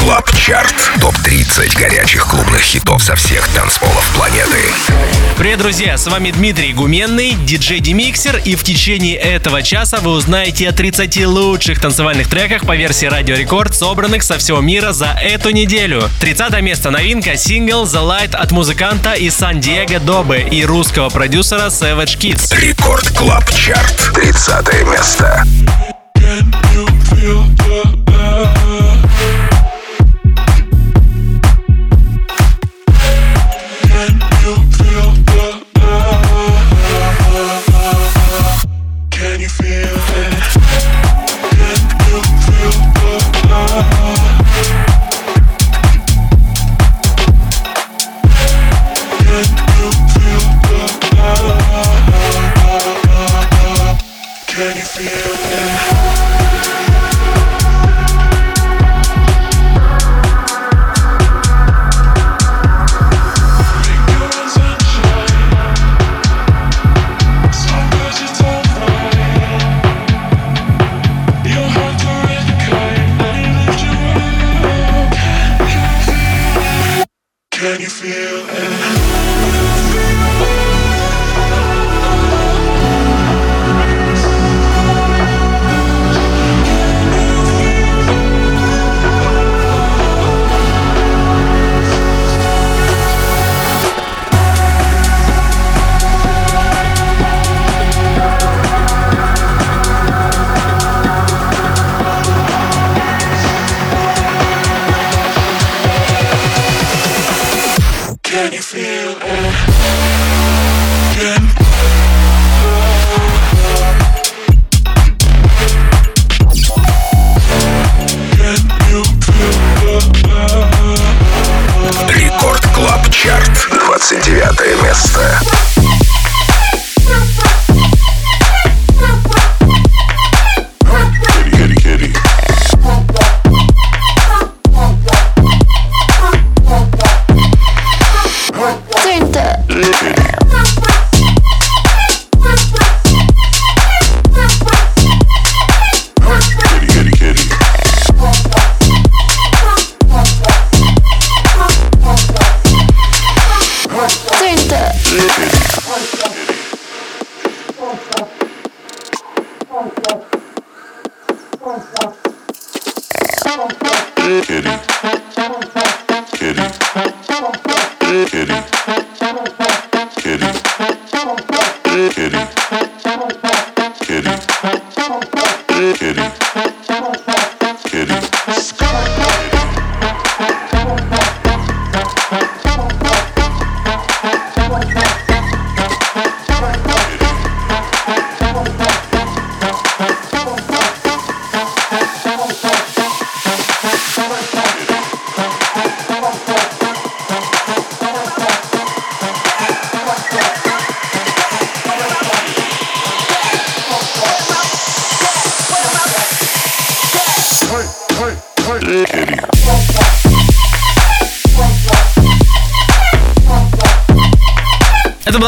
Club Chart. Топ-30 горячих клубных хитов со всех танцполов планеты. Привет, друзья! С вами Дмитрий Гуменный, диджей Демиксер, и в течение этого часа вы узнаете о 30 лучших танцевальных треках по версии Радио Рекорд, собранных со всего мира за эту неделю. 30 место новинка сингл The Light от музыканта из Сан-Диего Добы и русского продюсера Savage Kids. Record Club Chart. 30 место. Can you feel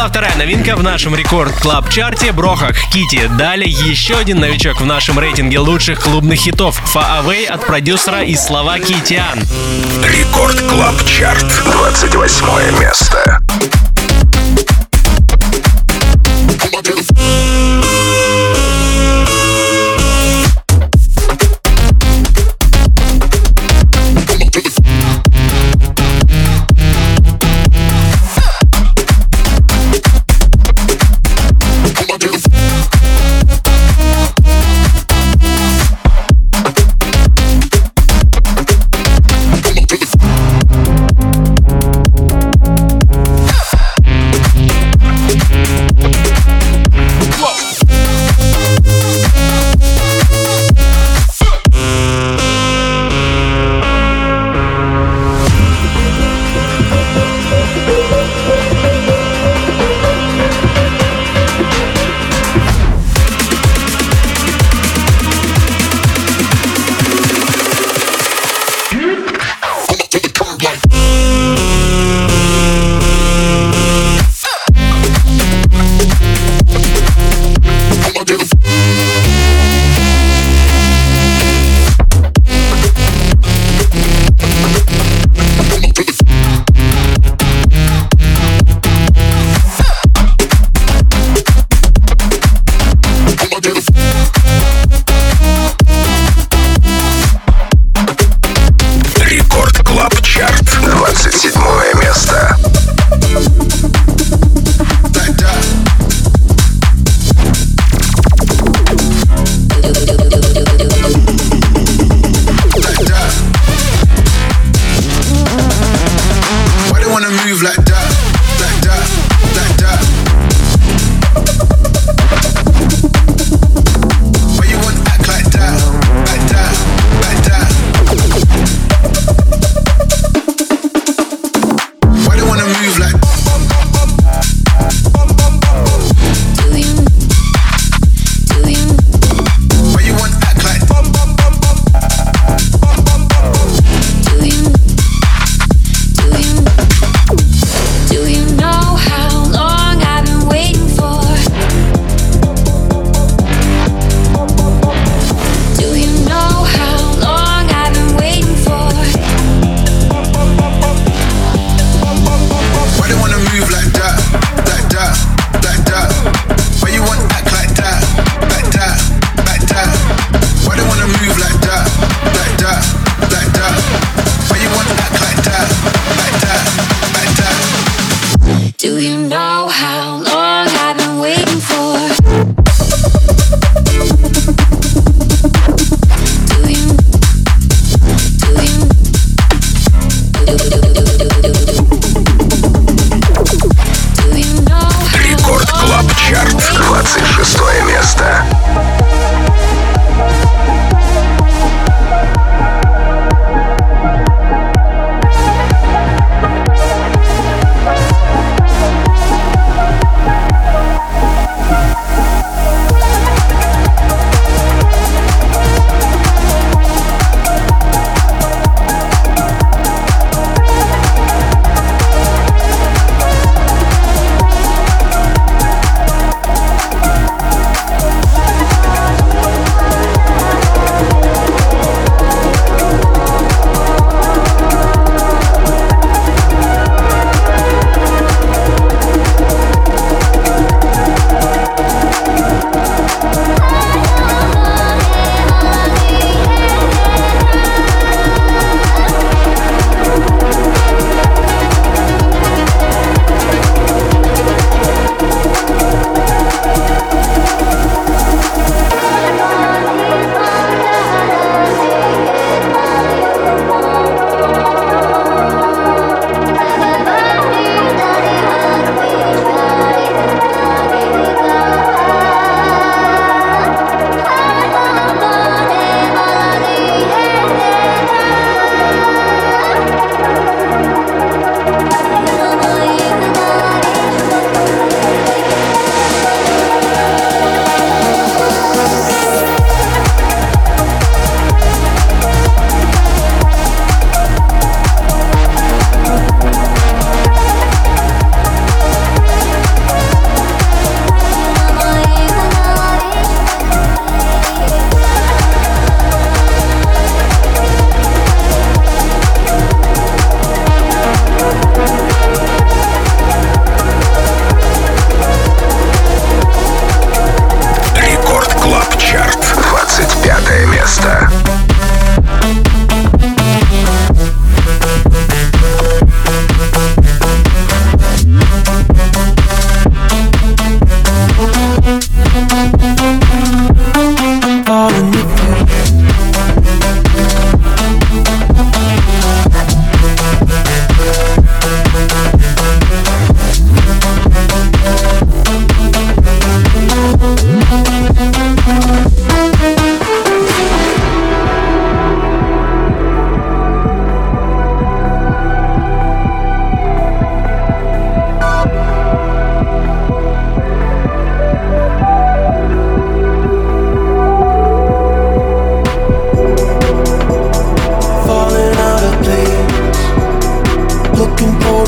была вторая новинка в нашем Record Club Chart е Brohug Kitty. Далее еще один новичок в нашем рейтинге лучших клубных хитов Away от продюсера из Словакии Тиан. Record Club Chart. 28 место.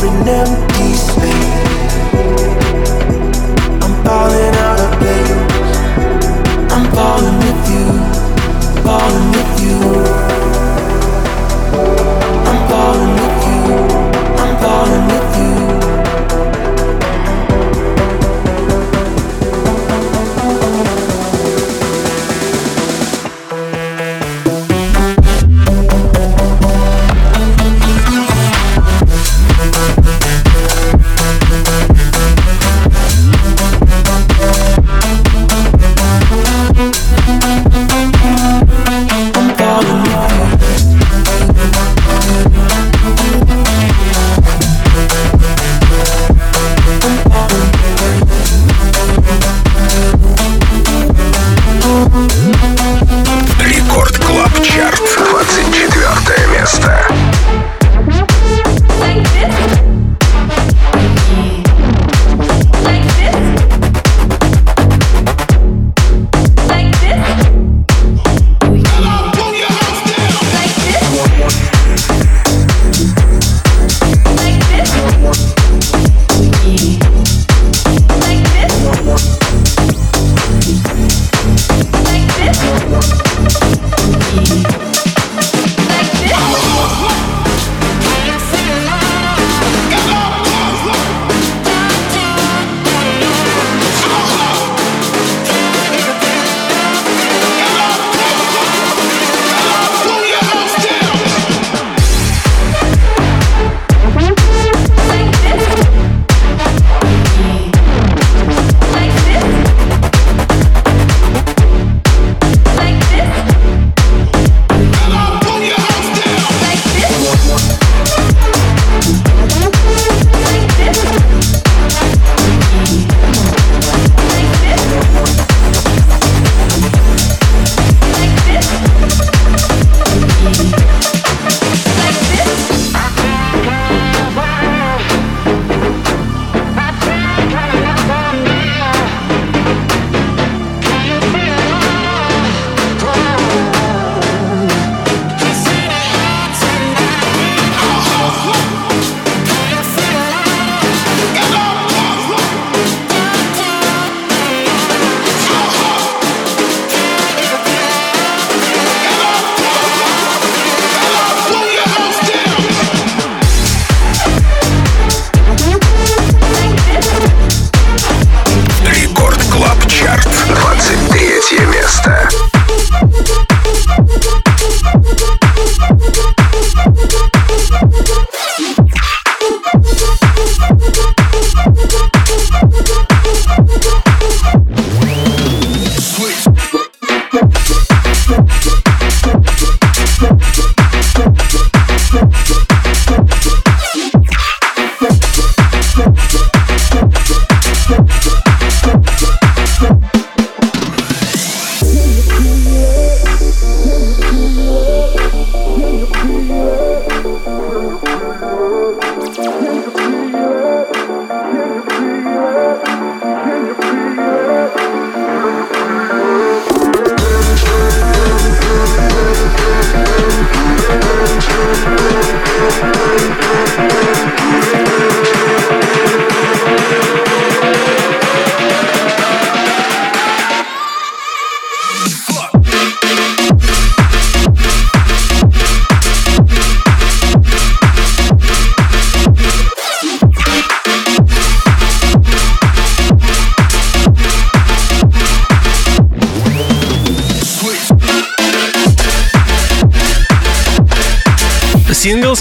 an empty space.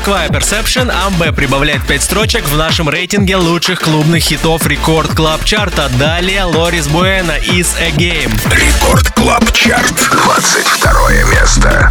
Москва и Perception Амбе прибавляет 5 строчек в нашем рейтинге лучших клубных хитов Рекорд Клаб Чарта. Далее Лорис Буэна из «Э A Game. Рекорд Клаб Чарт, 22 место.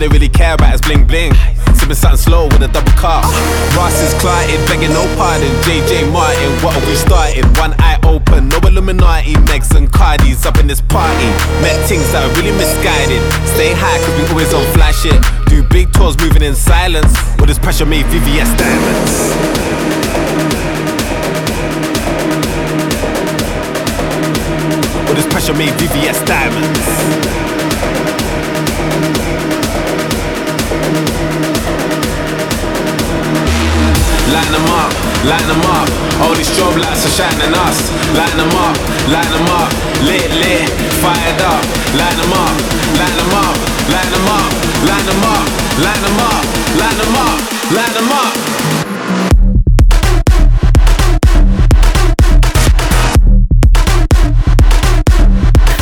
they really care about is bling bling. Sipping something slow with a double cup. Ross is clotted, begging no pardon. JJ Martin, what are we starting? One eye open, no Illuminati. Megs and Cardi's up in this party. Met things that are really misguided. Stay high, cause we always on flash it. Do big tours moving in silence. With this pressure made VVS diamonds. With this pressure made VVS diamonds. Line them up, line them up. All these strobe lights are shining us. Line them up, line them up. Lit, lit, fired up. Line them up, line them up, line them up, line them up, line them up, line them up, line them up.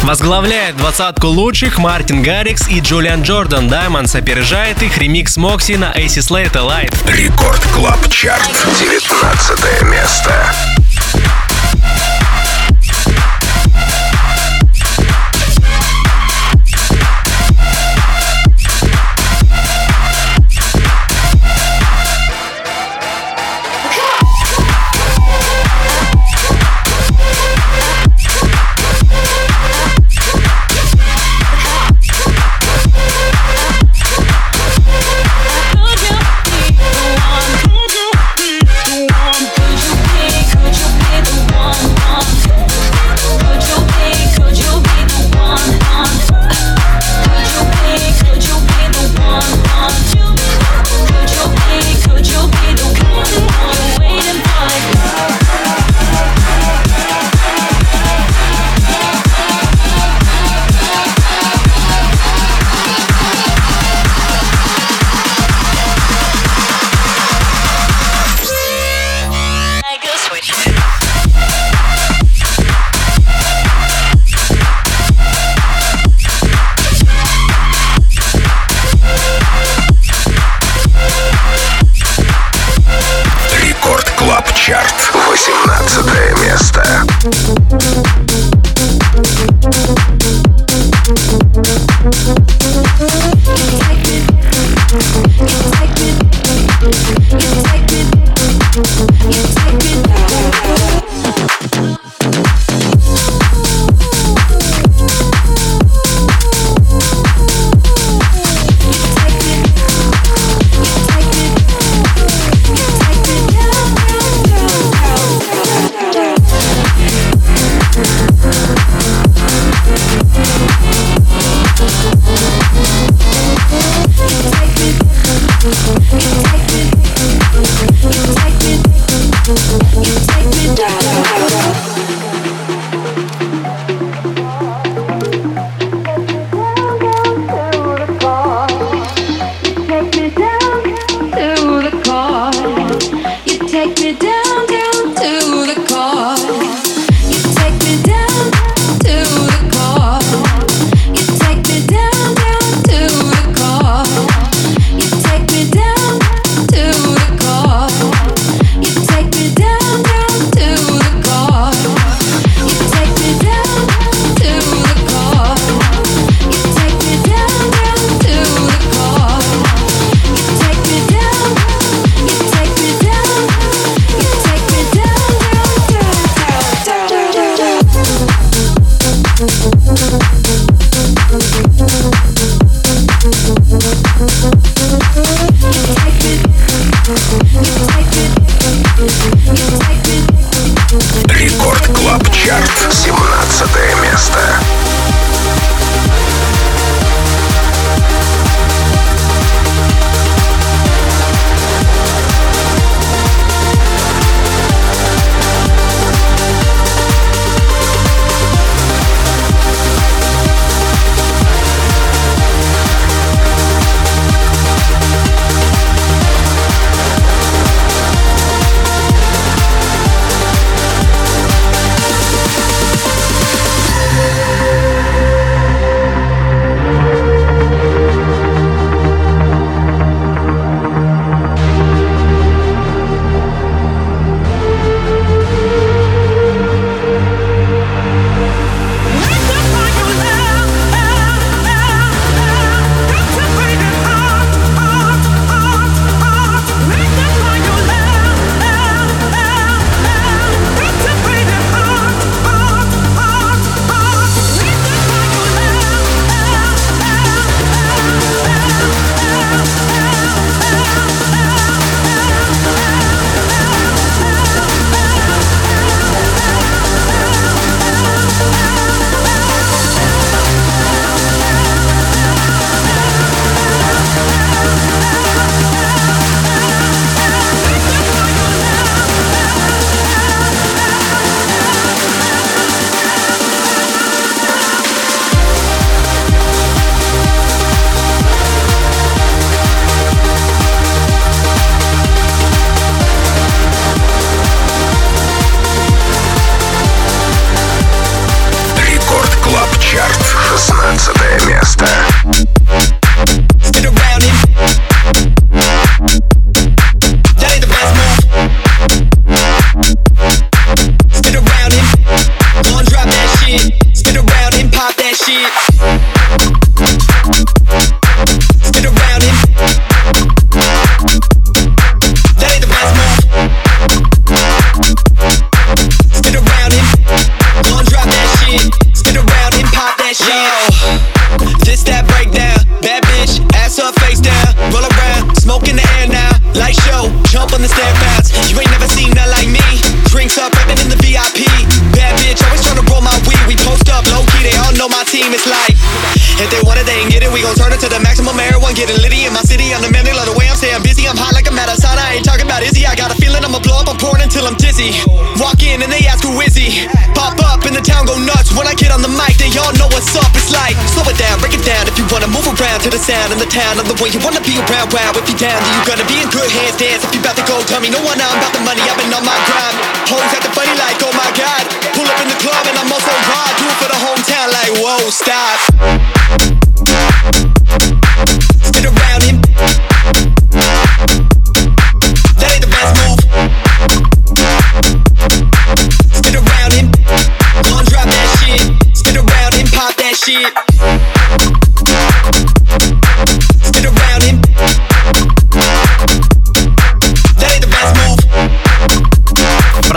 Возглавляет двадцатку лучших Мартин Гаррикс и Джулиан Джордан. Diamonds опережает их ремикс Мокси на Aces Later Light. Record Club Chart. 19 место. Música until Walk in and they ask who is he. Pop up and the town go nuts. When I get on the mic, they all know what's up. It's like, slow it down, break it down. If you wanna move around to the sound in the town, I'm the one you wanna be around. Wow, if you down, then you gonna be in good hands. Dance if you about to go, tell me no one. I'm about the money. I've been on my grind. Hoes acting funny like, oh my god. Pull up in the club and I'm also hard. Do it for the hometown, like whoa, stop.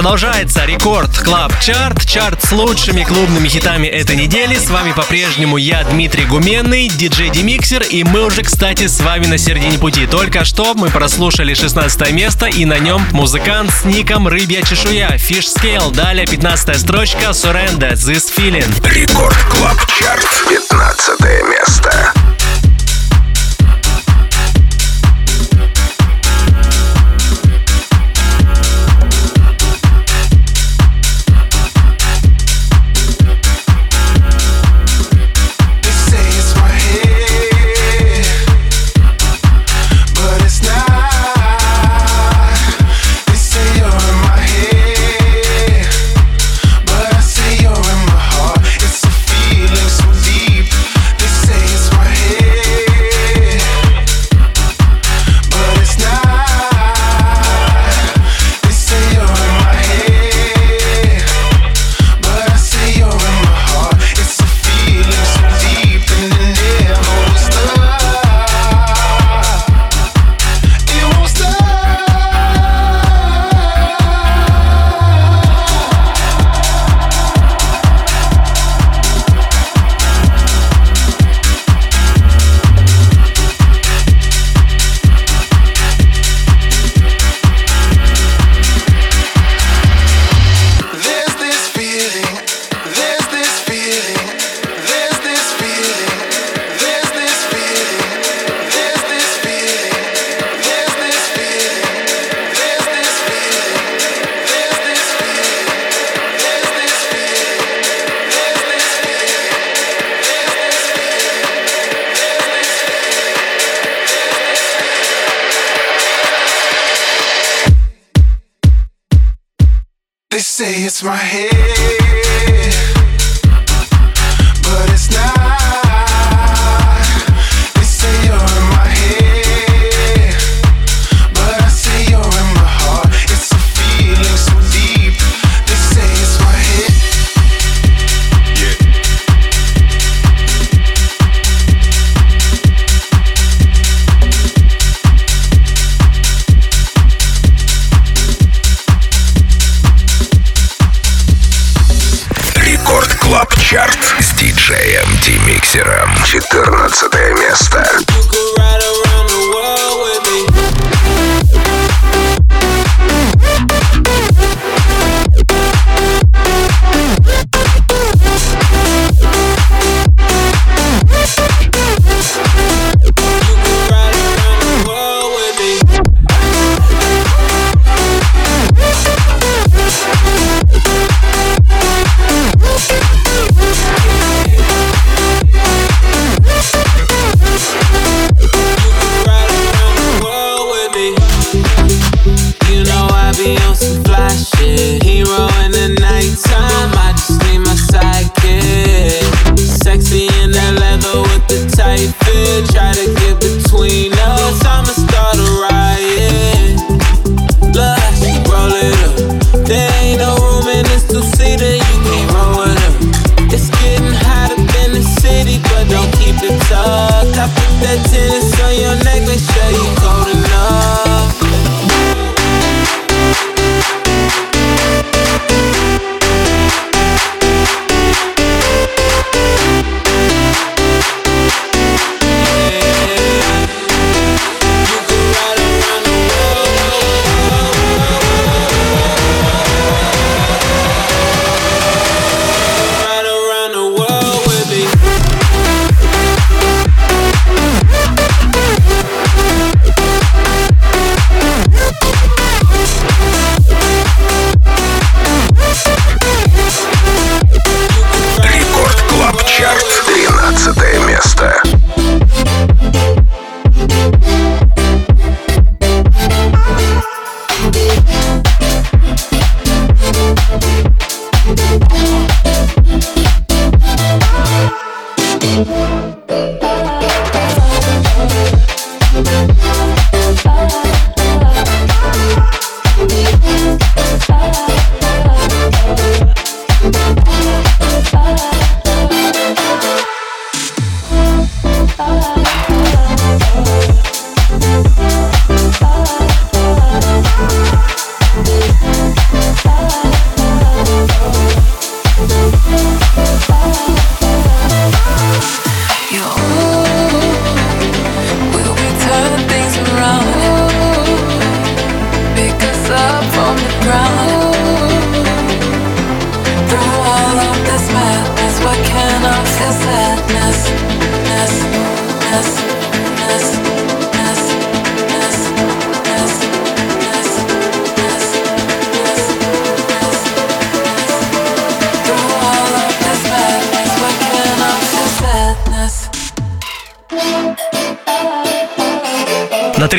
Продолжается Record Club Chart, чарт с лучшими клубными хитами этой недели. С вами по-прежнему я, Дмитрий Гуменный, диджей Демиксер, и мы уже, кстати, с вами на середине пути. Только что мы прослушали 16 место, и на нем музыкант с ником Рыбья Чешуя, Fish Scale. Далее 15 строчка Surrender, This Feeling. Record Club Chart. 15 место. My head,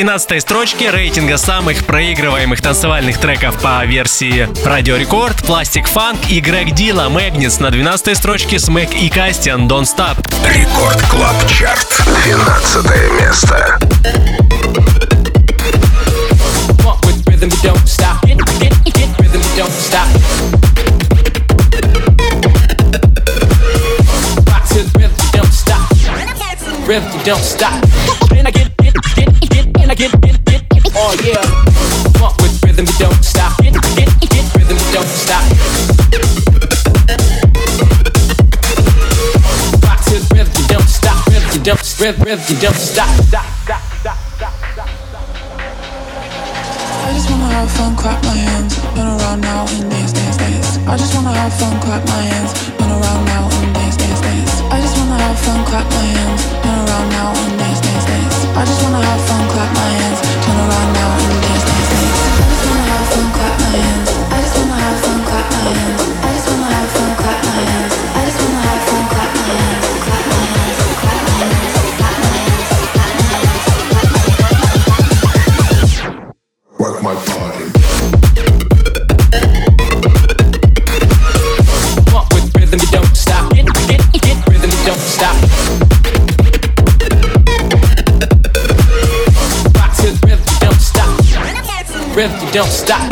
13 строчке рейтинга самых проигрываемых танцевальных треков по версии Радио Рекорд, Plastik Funk и Грег Дила Мэгнис на 12 строчке с Мэг и Кастиан Don't Stop. Рекорд Клаб Чарт, 12 место. Rhythm, don't stop. Rip, rip, you don't stop, stop. don't stop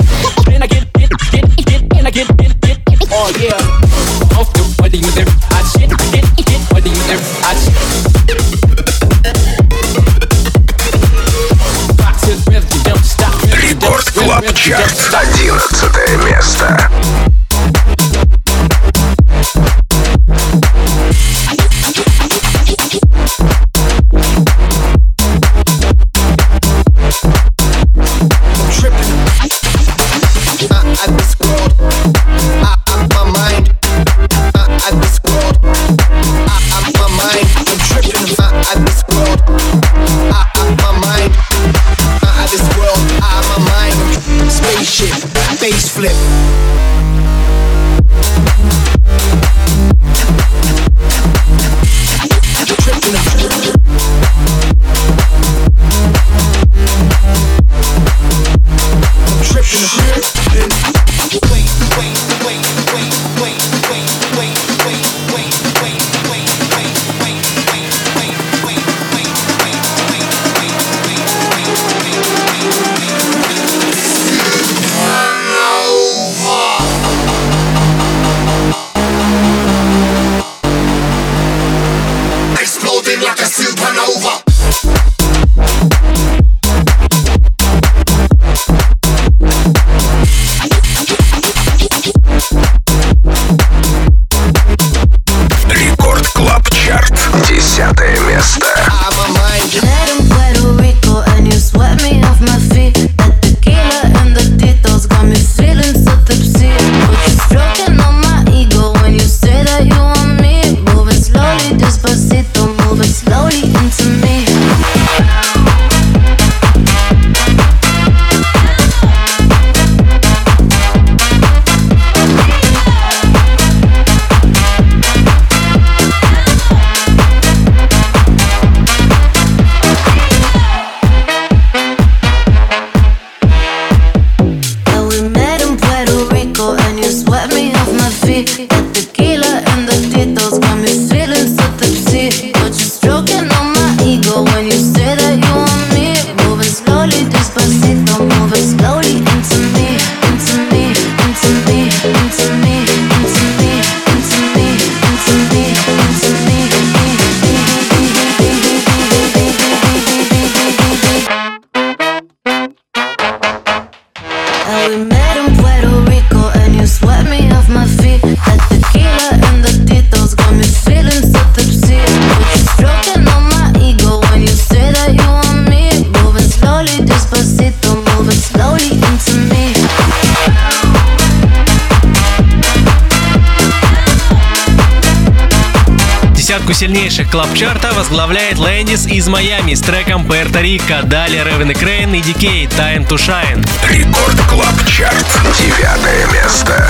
крупнейших club chart а возглавляет Landis из Майами с треком Puerto Rico, далее Raven и Kreyn и Дикей Time to Shine. Record Club Chart, девятое место.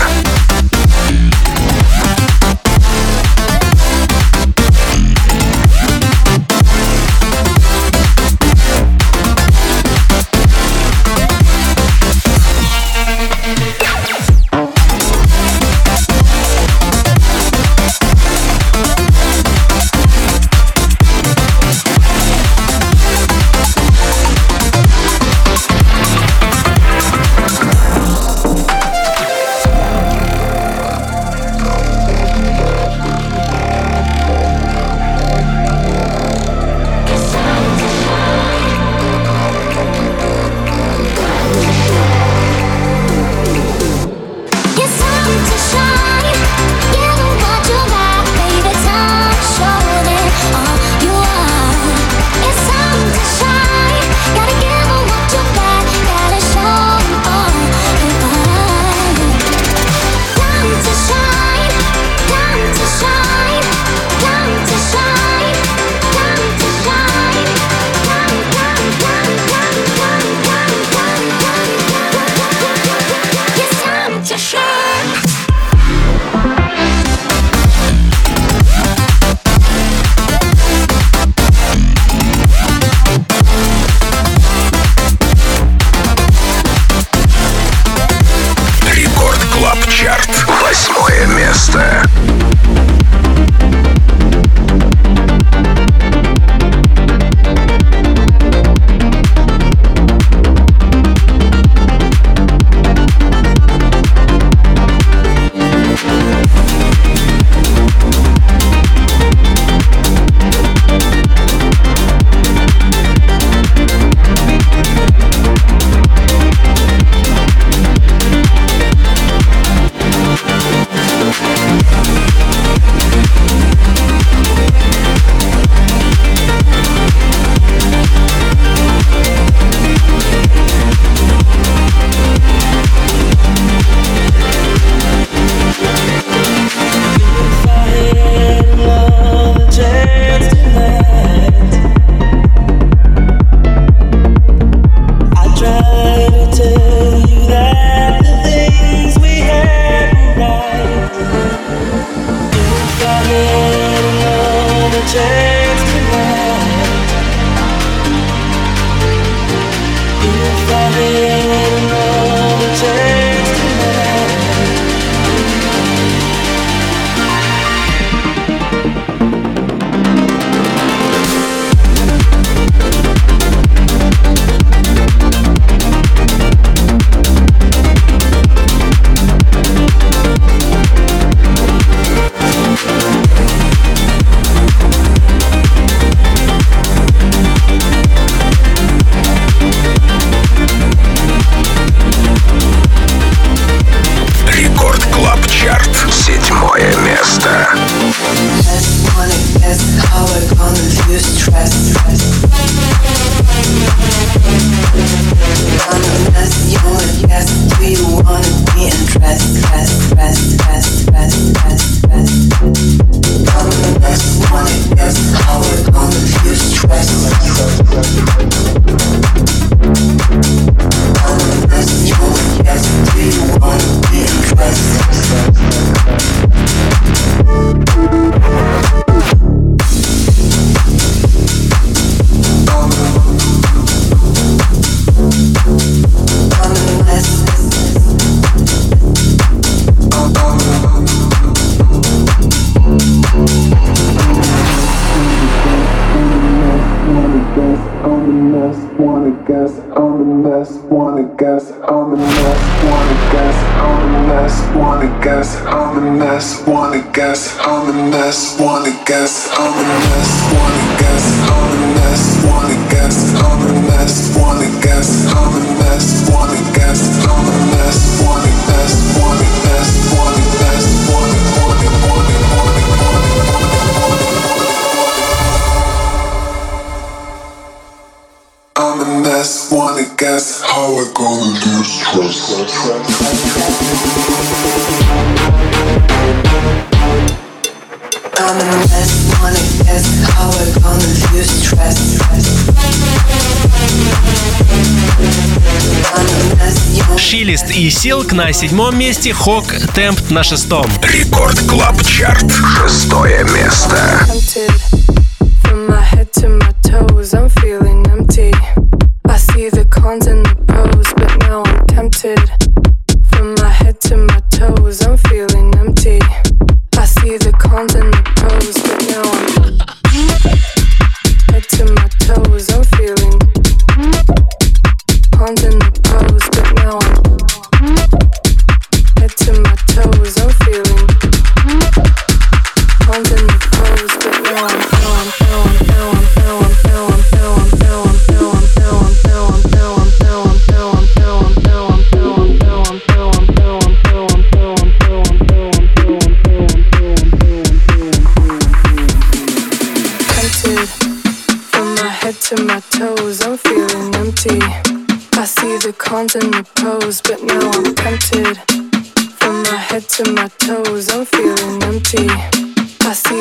и Silk на седьмом месте, Хок Темп на шестом. Record Club Chart. Шестое место.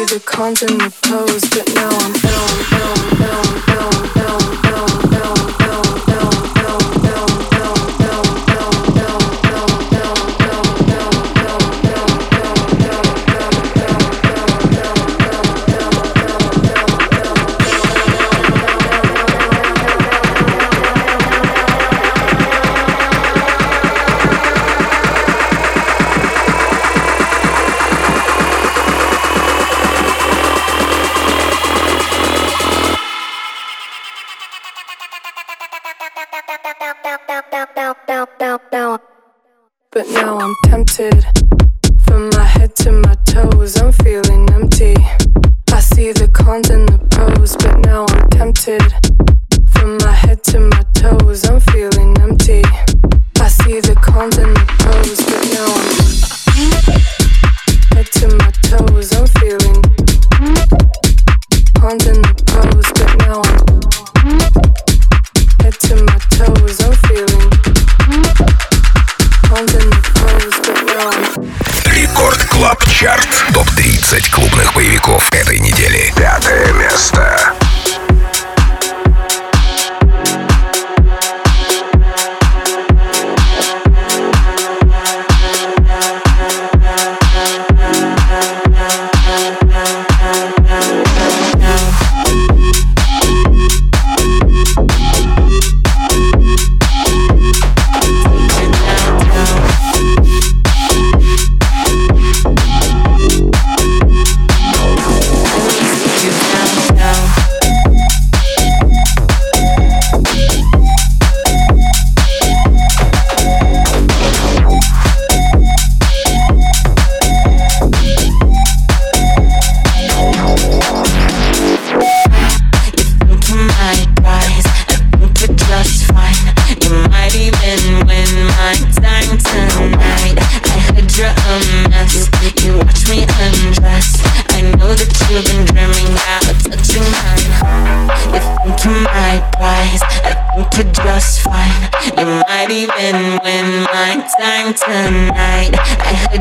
the cons and the pros, but now I'm ill, ill, ill, ill, ill.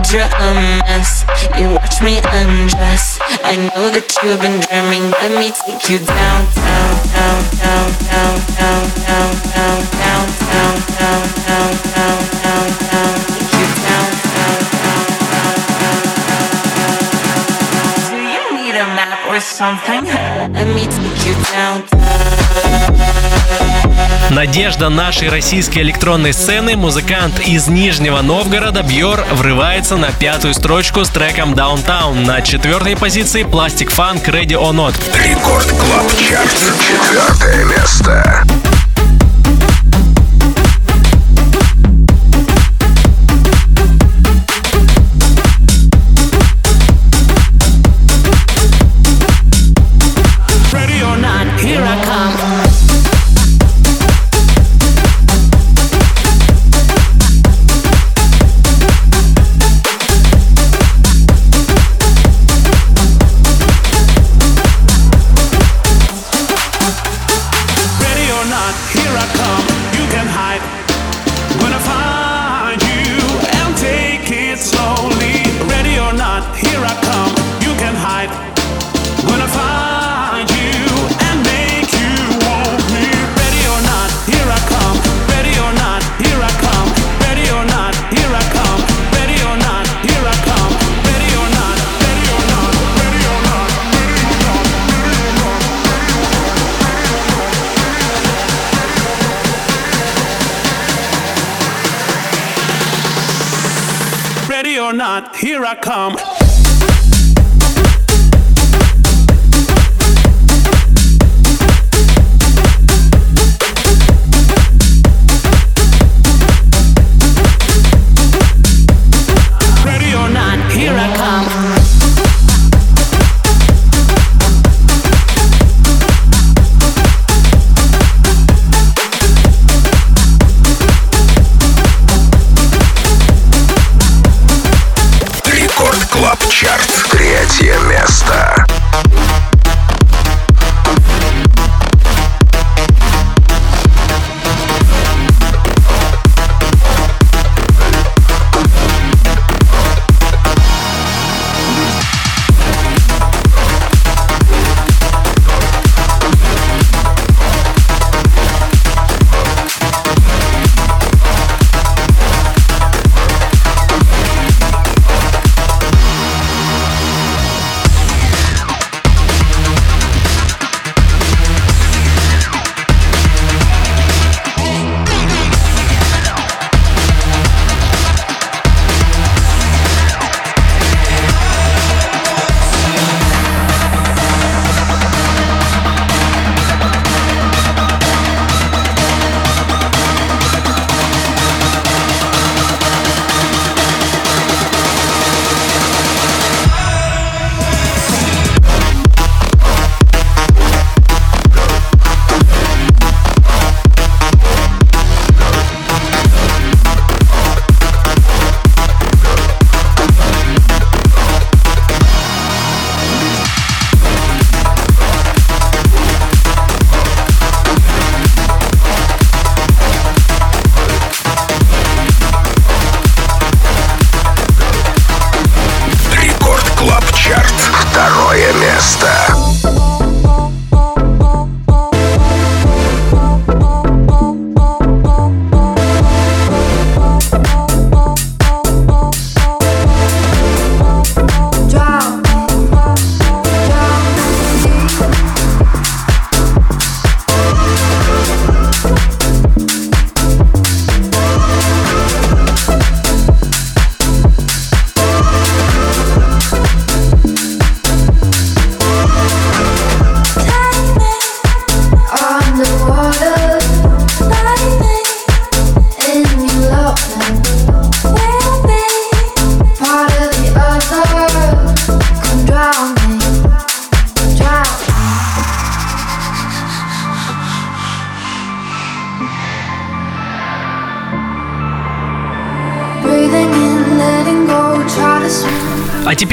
dramas. You watch me undress. I know that you've been dreaming. Let me take you down, down, down, down, down, down, down, down, down, down, down, down, down, down, down, down, down. Do you need a map or something? Let me take you down. Надежда нашей российской электронной сцены, музыкант из Нижнего Новгорода Бьор врывается на пятую строчку с треком Downtown. На четвертой позиции Plastic Funk Ready or Not. Рекорд Клаб Чарт. Четвертое место.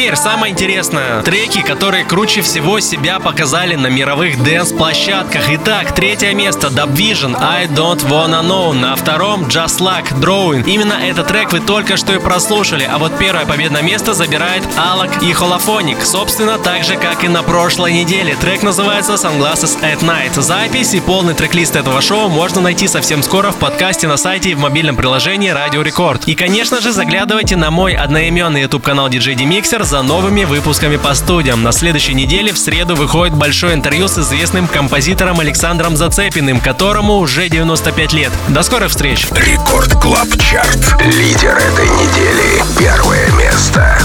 Теперь самое интересное. Треки, которые круче всего себя показали на мировых дэнс-площадках. Итак, третье место Dub Vision I Don't Wanna Know. На втором Just Like Drawing. Именно этот трек вы только что и прослушали. А вот первое победное место забирает Алак и Холофоник. Собственно, так же, как и на прошлой неделе. Трек называется Sunglasses at Night. Запись и полный трек-лист этого шоу можно найти совсем скоро в подкасте на сайте и в мобильном приложении Радио Рекорд. И, конечно же, заглядывайте на мой одноименный YouTube-канал DJ Demixer за новыми выпусками по студиям. На следующей неделе в среду выходит большое интервью с известным композитором Александром Зацепиным, которому уже 95 лет. До скорых встреч! Record Club Chart. Лидер этой недели. Первое место.